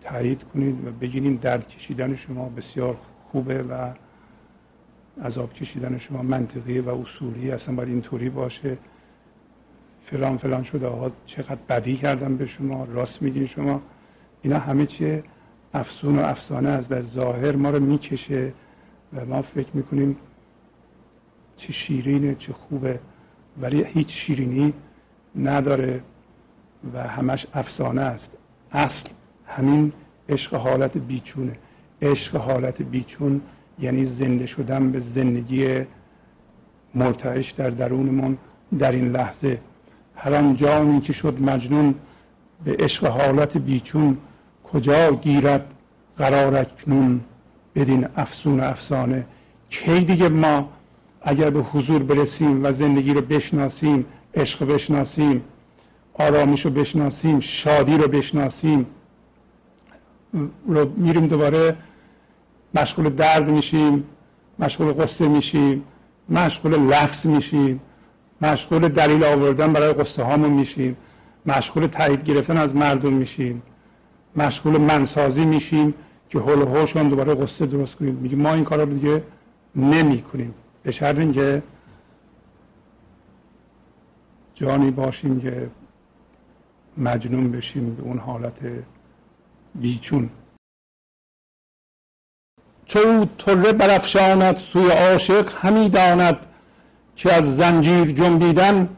تایید کنید و بگیریم درد کشیدن شما بسیار خوبه و عذاب کشیدن شما منطقی و اصولی اصلا باید اینطوری باشه. فلان فلان شده ها چقدر بدی کردن به شما راست میگین شما. اینا همه چیه. افسون و افسانه از در ظاهر ما رو می‌کشه و ما فکر می‌کنیم چه شیرینه چه خوبه. ولی هیچ شیرینی نداره و همش افسانه است. اصل همین عشق حالت بیچونه. عشق حالت بیچون یعنی زنده شدن به زندگی مرتعش در درونمون در این لحظه. هر آن جانی که شد مجنون به عشق حالت بیچون کجا گیرد قرار اکنون بدین افسون افسانه؟ کی دیگه ما اگر به حضور برسیم و زندگی رو بشناسیم عشق بشناسیم آرامش رو بشناسیم شادی رو بشناسیم رو میریم دوباره مشغول درد میشیم مشغول قصه میشیم مشغول لفظ میشیم مشغول دلیل آوردن برای قصه هامون میشیم مشغول تایید گرفتن از مردم میشیم. مشغول منسازی میشیم که حول هوش هم دوباره قصه درست کنیم. میگه ما این کارا رو دیگه نمی کنیم به شرط اینکه جانی باشیم که مجنون بشیم به اون حالت بیچون. چو طره برافشاند سوی عاشق همی داند که از زنجیر جنبیدن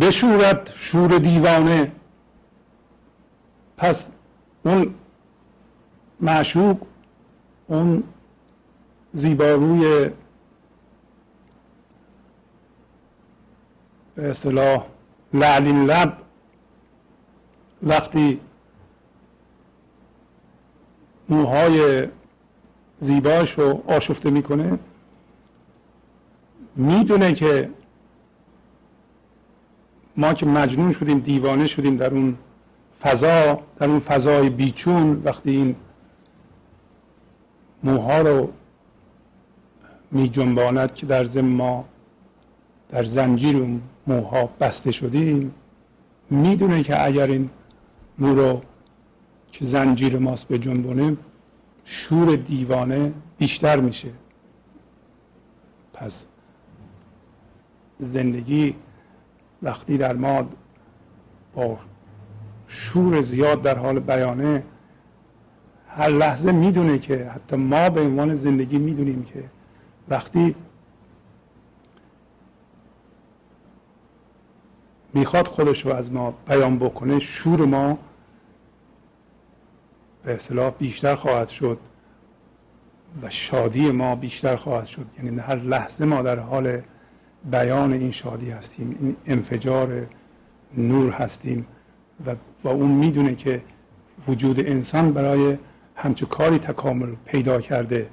بشورد شور دیوانه. پس اون معشوق اون زیباروی به اصطلاح لعلین لب وقتی موهای زیباش رو آشفته می‌کنه می‌دونه که ما که مجنون شدیم دیوانه شدیم در اون فضا در اون فضای بیچون وقتی این موها رو می جنباند که در زم ما در زنجیر موها بسته شدیم می‌دونه که اگر این مو رو که زنجیر ماست به جنبونه شور دیوانه بیشتر میشه. پس زندگی وقتی در ما با شور زیاد در حال بیانه هر لحظه می‌دونه که حتی ما به عنوان زندگی می‌دونیم که وقتی می‌خواد خودش رو از ما بیان بکنه شور ما به اصطلاح بیشتر خواهد شد و شادی ما بیشتر خواهد شد. یعنی هر لحظه ما در حال بیان این شادی هستیم این انفجار نور هستیم. و, و اون می‌دونه که وجود انسان برای همچه کاری تکامل پیدا کرده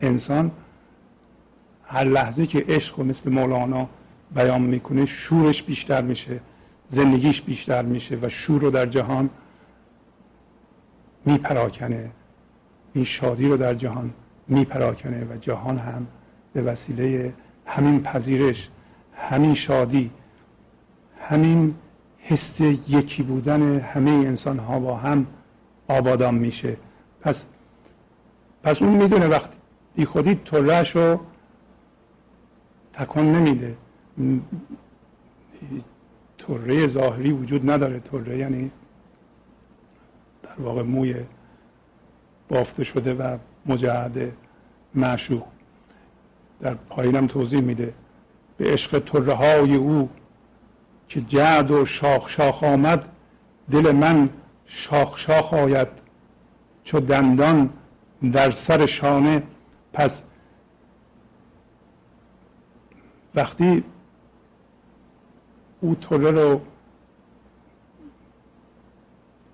انسان هر لحظه که عشق و مثل مولانا بیان می‌کنه شورش بیشتر میشه زندگیش بیشتر میشه و شور رو در جهان میپراکنه. این شادی رو در جهان میپراکنه و جهان هم به وسیله همین پذیرش همین شادی همین حس یکی بودن همه انسان ها با هم آبادان میشه. پس پس اون می‌دونه وقتی بی خودی ترش رو تکن نمیده. طره ظاهری وجود نداره. طره یعنی در واقع موی بافته شده و مجعد معشوق. در پایینم توضیح میده. به عشق طره های او که جعد و شاخ شاخ آمد دل من شاخ شاخ آید. چو دندان در سر شانه پس وقتی او طره رو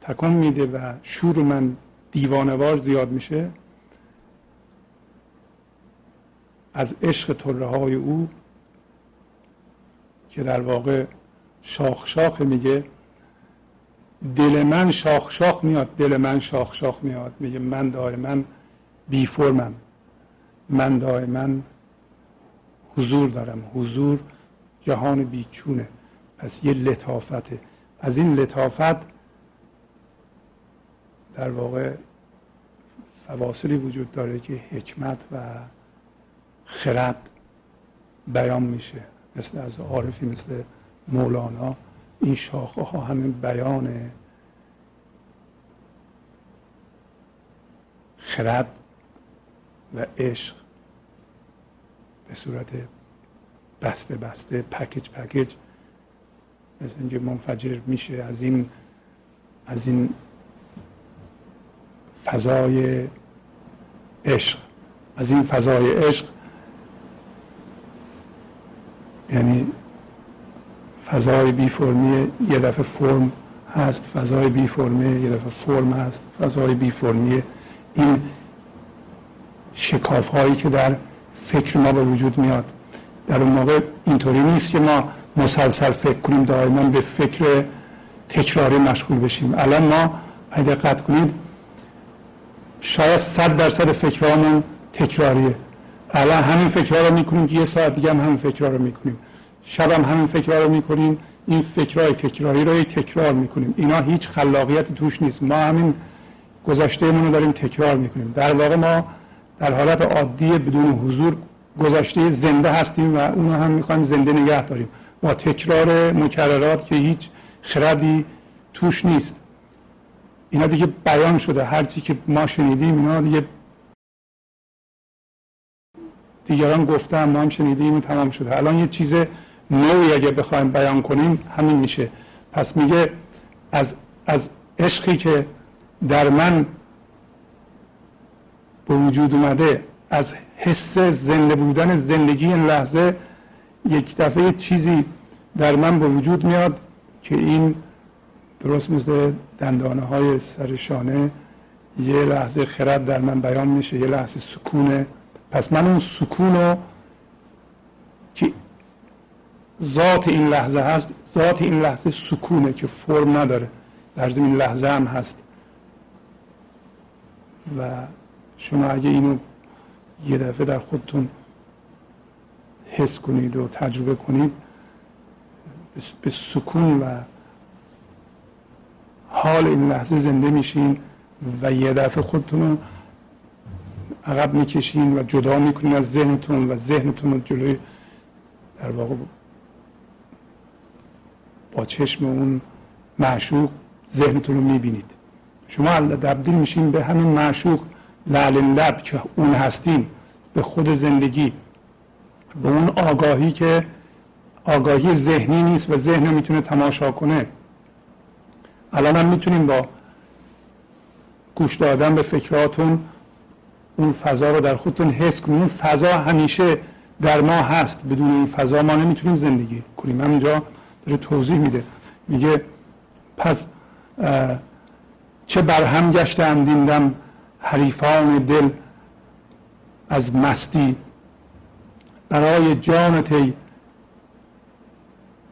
تکان میده و شور من دیوانوار زیاد میشه از عشق طره های او که در واقع شاخ شاخ میگه. دل من شاخ شاخ میاد دل من شاخ شاخ میاد. میگه من دائما بی فرمم. من دائما حضور دارم. حضور جهان بیچونه پس یه لطافته از این لطافت در واقع فواصلی وجود داره که حکمت و خرد بیان میشه. مثل از عارفی مثل مولانا این شاخه ها همین بیان خرد و عشق به صورت بسته بسته پکیج پکیج مثل اینکه منفجر میشه از این از این فضای عشق. از این فضای عشق یعنی فضای بی فرمی یه دفعه فرم هست فضای بی فرمی یه دفعه فرم هست فضای بی فرمی این شکاف هایی که در فکر ما به وجود میاد. در اون موقع اینطوری نیست که ما مسلسل فکر کنیم دائما به فکر تکراری مشغول بشیم. الان ما اگه دقت کنید شاید صد درصد فکرهامون تکراریه. الان همین فکرها رو می‌کنیم که یه ساعت دیگه هم همین فکرها رو می‌کنیم. شب هم همین فکرها رو می‌کنیم این فکرهای تکراری رو تکرار می‌کنیم. اینا هیچ خلاقیت توش نیست. ما همین گذشته رو داریم تکرار می‌کنیم. در واقع ما در حالت عادی بدون حضور گذشته زنده هستیم و اونو هم می‌خوایم زنده نگه داریم. با تکرار مکررات که هیچ خردی توش نیست. اینا دیگه بیان شده. هرچی که ما شنیدیم اینا دیگه دیگران گفتن ما هم شنیدیم تمام شده. الان یه چیز نوعی اگه بخوایم بیان کنیم همین میشه. پس میگه از, از عشقی که در من به وجود اومده از حس زنده بودن زندگی این لحظه یک دفعه چیزی در من به وجود میاد که این درست مثل دندانه های سر شانه یه لحظه خرد در من بیان میشه یه لحظه سکونه. پس من اون سکون رو که ذات این لحظه هست ذات این لحظه سکونه که فرم نداره. در این لحظه هم هست. و شما اگه اینو یه دفعه در خودتون حس کنید و تجربه کنید به سکون و حال این لحظه زنده میشین و یه دفعه خودتون رو عقب می‌کشین و جدا می‌کنین از ذهنتون و ذهنتون رو جلوی در واقع با چشم اون معشوق ذهنتون رو می‌بینید. شما تبدیل میشین به همین معشوق لعل لب که اون هستین به خود زندگی به اون آگاهی که آگاهی ذهنی نیست و ذهن می‌تونه تماشا کنه. الان هم می‌تونیم با گوش دادن به فکراتون اون فضا رو در خودتون حس کنیم اون فضا همیشه در ما هست. بدون این فضا ما نمی‌تونیم زندگی کنیم. همینجا داره توضیح میده. میگه پس چه برهم گشته اندیندم حریفان دل از مستی. برای جانت ای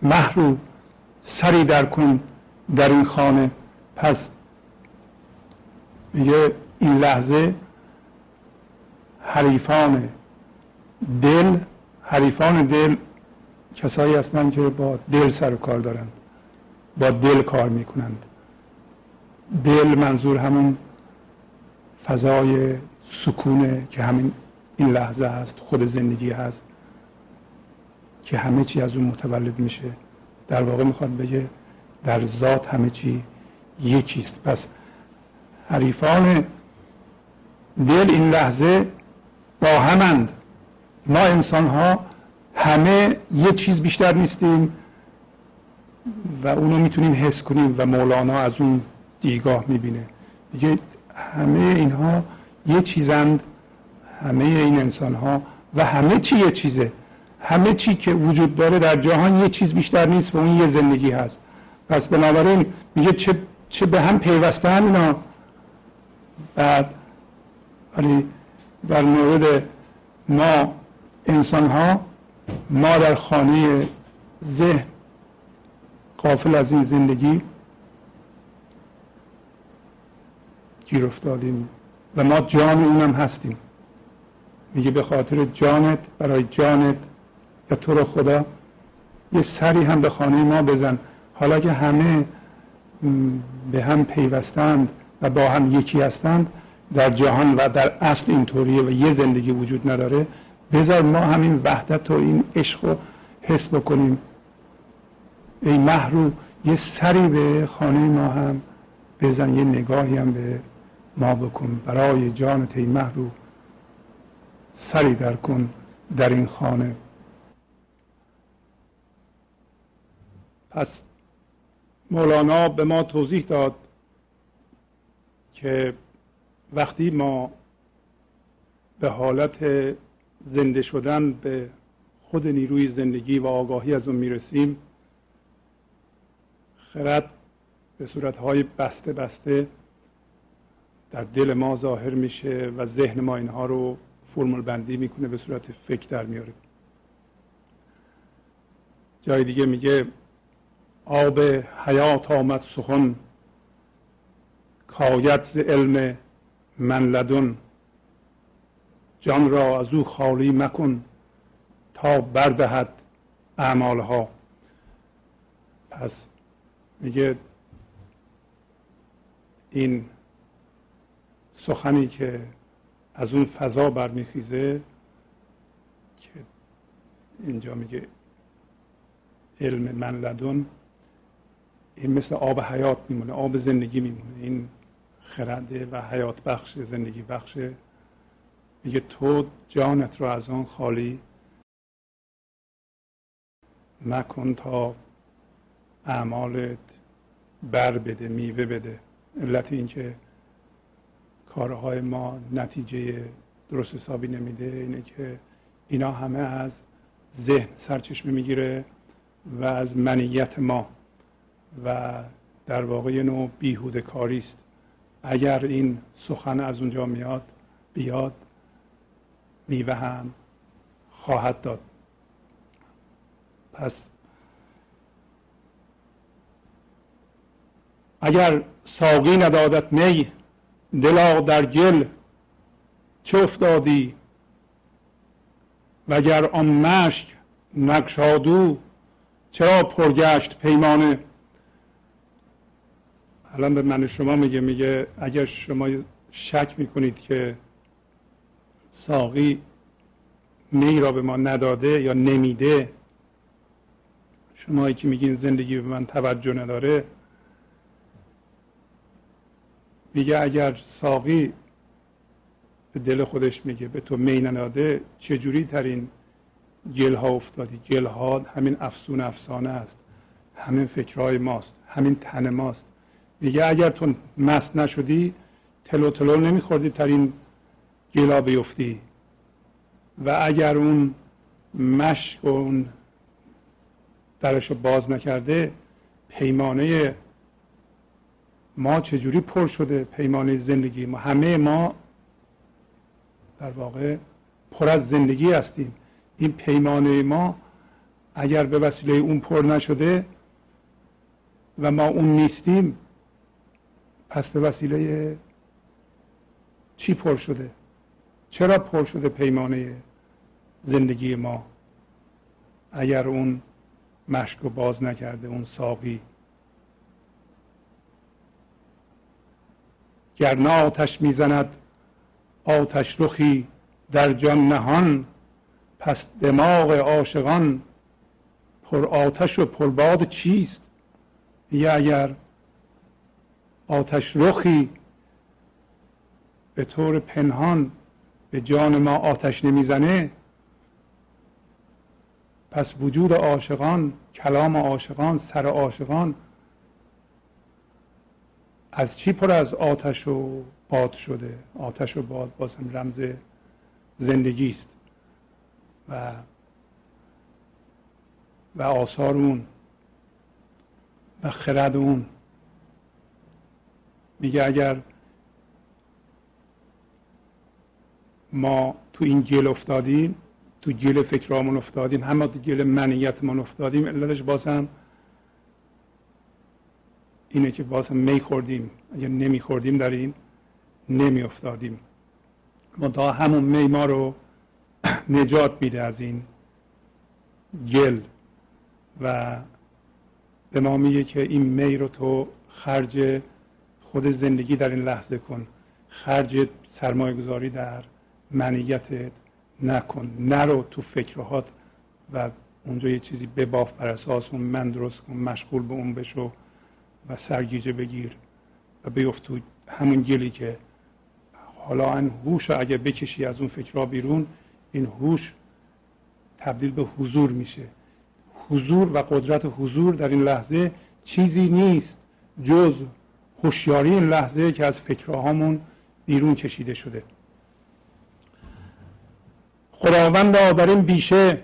محرو سری در کن در این خانه. پس میگه این لحظه حریفان دل حریفان دل کسایی هستند که با دل سر و کار دارند با دل کار می‌کنند. دل منظور همون فضای سکونه که همین این لحظه هست خود زندگی هست که همه چی از اون متولد میشه. در واقع می‌خواد بگه در ذات همه چی یکیست پس حریفان دل این لحظه با همند. ما انسان ها همه یه چیز بیشتر نیستیم و اونو می‌تونیم حس کنیم و مولانا از اون دیگاه می‌بینه. میگه همه اینها یه چیزند همه این انسان ها و همه چی یه چیزه. همه چی که وجود داره در جهان یه چیز بیشتر نیست و اون یه زندگی هست. پس بنابراین میگه چه, چه به هم پیوستن اینا. بعد ولی در مورد ما انسان ها ما در خانه ذهن قافل از این زندگی گیر افتادیم و ما جان اونم هستیم. میگه به خاطر جانت برای جانت یا تو رو خدا یه سری هم به خانه ما بزن. حالا که همه به هم پیوستند و با هم یکی هستند در جهان و در اصل اینطوریه و یه زندگی وجود نداره بذار ما همین وحدت و این عشق رو حس بکنیم. ای محرو یه سری به خانه ما هم بزن یه نگاهی هم به ما بکن. برای جانت ای محرو سری در کن در این خانه. پس مولانا به ما توضیح داد که وقتی ما به حالت زنده شدن به خود نیروی زندگی و آگاهی از اون می‌رسیم. خرد به صورتهای بسته بسته در دل ما ظاهر میشه و ذهن ما اینها رو فرمول بندی می‌کنه به صورت فکر در میاره. جای دیگه میگه آب حیات آمد سخن کایت ز علم من لدن. جان را از او خالی مکن تا بردهد اعمالها. پس میگه این سخنی که از اون فضا برمیخیزه که اینجا میگه علم من لدن این مثل آب حیات میمونه آب زندگی میمونه. این خرده و حیات بخش زندگی بخش میگه تو جانت رو از آن خالی مکن تا اعمالت بر بده میوه بده. علت اینکه کارهای ما نتیجه درست حسابی نمیده اینه که اینا همه از ذهن سرچشمه می‌گیره و از منیت ما. و در واقع نوع بیهوده کاری است اگر این سخن از اونجا میاد بیاد میوه هم خواهد داد. پس اگر ساقی ندادت می دلا در گل چه افتادی؟ وگر آن مشک نگشادو چرا پرگشت پیمانه؟ الان به من شما میگه میگه اگر شما شک می‌کنید که ساقی می را به ما نداده یا نمیده؟ شما که میگین زندگی به من توجه نداره میگه اگر ساقی به دل خودش میگه به تو می نناده چجوری ترین گل ها افتادی؟ گل ها همین افسون افسانه است همین فکرهای ماست همین تن ماست. میگه اگر تو مست نشدی تلو تلو نمیخوردی ترین گلا بیفتی. و اگر اون مشک و اون درش رو باز نکرده پیمانه ما چجوری پر شده؟ پیمانه زندگی ما. همه ما در واقع پر از زندگی هستیم. این پیمانه ما اگر به وسیله اون پر نشده و ما اون نیستیم پس به وسیله چی پر شده؟ چرا پر شده پیمانه زندگی ما اگر اون مشک رو باز نکرده اون ساقی؟ گر آتش می‌زند آتش رخی در جان نهان پس دماغ عاشقان پر آتش و پرباد چیست؟ یا اگر آتش رخی به طور پنهان به جان ما آتش نمی‌زنه پس وجود عاشقان کلام عاشقان سر عاشقان از چی پر از آتش و باد شده؟ آتش و باد بازم رمز زندگی است. و و آثار اون و خرد اون. میگه اگر ما تو این گل افتادیم تو گل فکرامون افتادیم همه تو گل منیتمون افتادیم. علتش باز هم اینه که باز هم می خوردیم. اگر نمی خوردیم در این نمی افتادیم. تا همون می ما رو نجات میده از این گل و به ما میگه که این می رو تو خرج خود زندگی در این لحظه کن. خرج سرمایه گذاری در منیتت نکن. نرو تو فکرهات و اونجا یه چیزی بباف بر اساس اون من درست کن مشغول به اون بشو و سرگیجه بگیر و بیفت تو همون گلی که حالا این هوش اگه بکشی از اون فکرها بیرون این هوش تبدیل به حضور میشه. حضور و قدرت حضور در این لحظه چیزی نیست جز هوشیاری این لحظه که از فکرهامون بیرون کشیده شده. خداوند در این بیشه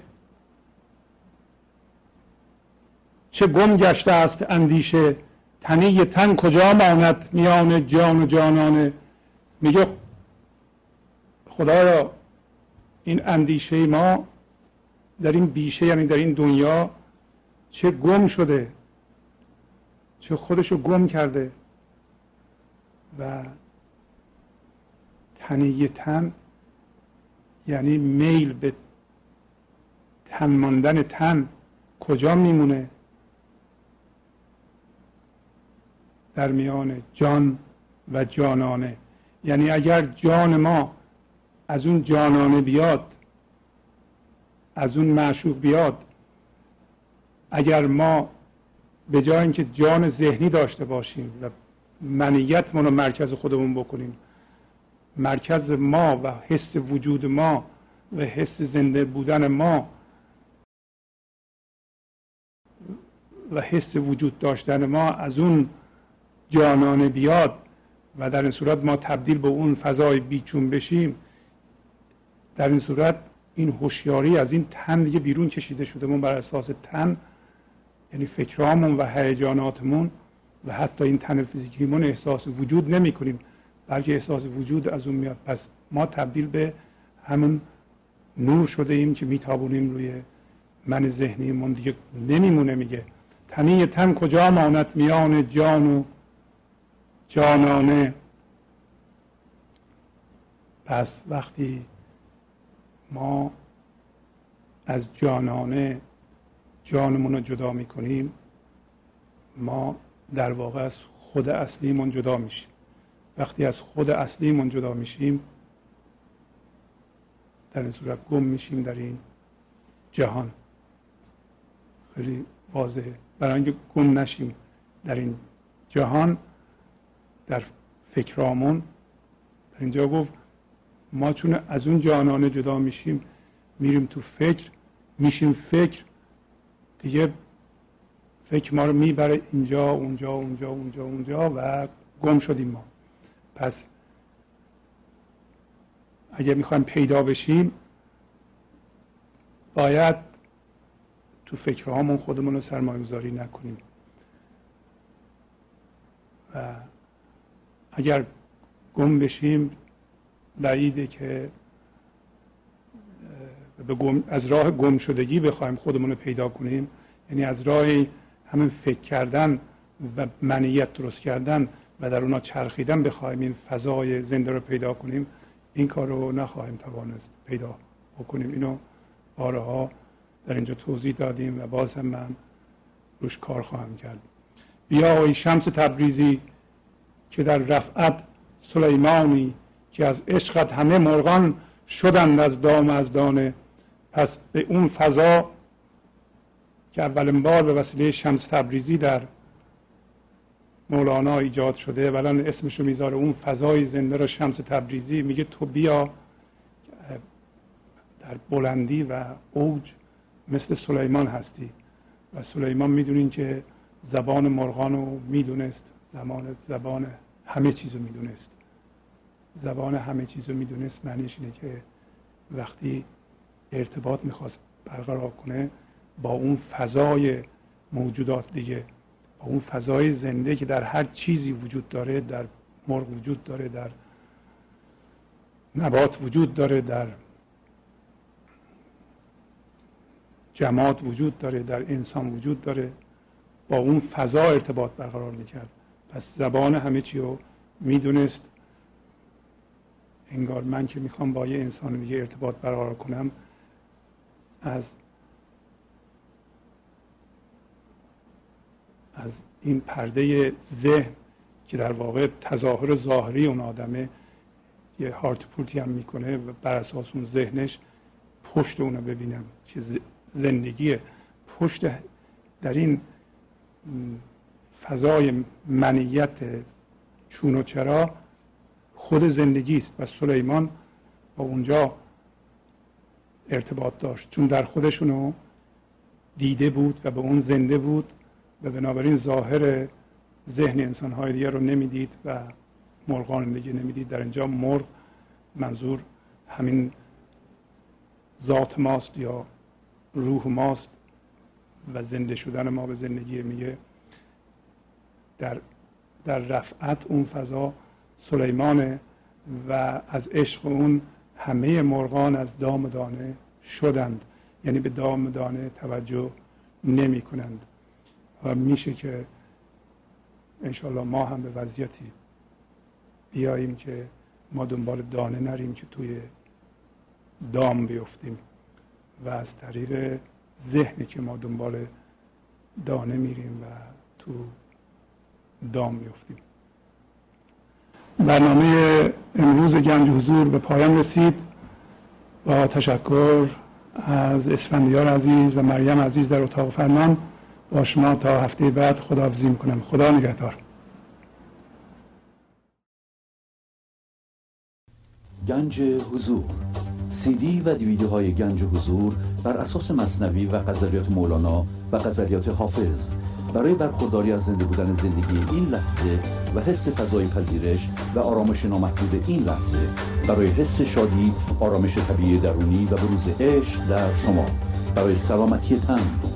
چه گم گشته است اندیشه. تنی تن کجا ماند میان جان و جانانه؟ میگه خدایا این اندیشه ما در این بیشه یعنی در این دنیا چه گم شده چه خودشو گم کرده و تنی تن یعنی میل به تن ماندن تن کجا میمونه؟ در میان جان و جانانه. یعنی اگر جان ما از اون جانانه بیاد از اون معشوق بیاد اگر ما به جای اینکه جان ذهنی داشته باشیم و منیت رو مرکز خودمون بکنیم مرکز ما و حس وجود ما و حس زنده بودن ما و حس وجود داشتن ما از اون جانانه بیاد و در این صورت ما تبدیل به اون فضای بیچون بشیم در این صورت این هوشیاری از این تن دیگه بیرون کشیده شده بر اساس تن یعنی فکرامون و هیجاناتمون و حتی این تن فیزیکیمون احساس وجود نمی کنیم. بلکه احساس وجود از اون میاد. پس ما تبدیل به همون نور شده ایم که میتابونیم روی من ذهنیمون. دیگه نمیمونه میگه تنی تن کجا ماند میان جان و جانانه؟ پس وقتی ما از جانانه جانمون رو جدا می‌کنیم ما در واقع از خود اصلیمون جدا میشیم. وقتی از خود اصلیمون جدا میشیم در این صورت گم میشیم در این جهان. خیلی واضحه. برای اینکه گم نشیم در این جهان در فکرامون در اینجا گفت ما چون از اون جانانه جدا میشیم میریم تو فکر میشیم فکر. دیگه فکر ما رو می‌بره اینجا اونجا اونجا اونجا اونجا و گم شدیم ما. پس اگه می‌خوایم پیدا بشیم باید تو فکرهامون خودمون رو سرمایه گذاری نکنیم. و اگر گم بشیم بعیده که از راه گم شدگی بخوایم خودمون رو پیدا کنیم. یعنی از راه همین فکر کردن و منیت درست کردن و در اونا چرخیدن بخوایم این فضای زنده رو پیدا کنیم این کار رو نخواهیم توانست پیدا بکنیم. اینو بارها در اینجا توضیح دادیم و باز هم من روش کار خواهم کرد. بیا ای شمس تبریزی که در رفعت سلیمانی که از عشقت همه مرغان شدند از دام از دانه پس به اون فضا که اولین بار به وسیله شمس تبریزی در مولانا ایجاد شده اولا اسمشو می‌ذاره. اون فضای زنده را شمس تبریزی میگه تو بیا در بلندی و اوج مثل سلیمان هستی. و سلیمان می‌دونین که زبان مرغان می‌دونست زمان زبان همه چیز رو می‌دونست. زبان همه چیز رو می‌دونست معنیش اینه که وقتی ارتباط می‌خواست برقرار کنه با اون فضای موجودات دیگه با اون فضای زنده که در هر چیزی وجود داره در مرغ وجود داره در نبات وجود داره در جماعت وجود داره در انسان وجود داره با اون فضا ارتباط برقرار می‌کرد. پس زبان همه چی رو می‌دونست. انگار من که می‌خوام با یه انسان دیگه ارتباط برقرار کنم از از این پرده ذهن که در واقع تظاهر ظاهری اون آدمه یه هارت پورتی هم می‌کنه و بر اساس اون ذهنش پشت اونو ببینم که زندگی پشت در این فضای منیت چون و چرا خود زندگی است. و سلیمان با اونجا ارتباط داشت. چون در خودشونو دیده بود و به اون زنده بود و بنابراین ظاهر ذهن انسانهای دیگر رو نمی‌دید و مرغان دیگه نمی‌دید. در اینجا مرغ منظور همین ذات ماست یا روح ماست و زنده شدن ما به زندگی میگه. در در رفعت اون فضا سلیمانه و از عشق اون همه مرغان از دام دانه شدند. یعنی به دام دانه توجه نمی کنند و میشه که انشالله ما هم به وضعیتی بیاییم که ما دنبال دانه نریم که توی دام بیفتیم و از طریق ذهنی که ما دنبال دانه میریم و تو دام میفتیم برنامه امروز گنج حضور به پایان رسید با تشکر از اسفندیار عزیز و مریم عزیز در اتاق فرمان. با شما تا هفته بعد خداحافظی می‌کنم. خدا نگهدار. گنج حضور. سی دی و دیویدیو های گنج حضور بر اساس مصنوی و غزلیات مولانا و غزلیات حافظ. برای برخورداری از زنده بودن زندگی این لحظه و حس فضای پذیرش و آرامش نامحدود این لحظه برای حس شادی آرامش طبیعی درونی و بروز عشق در شما. برای سلامتی تن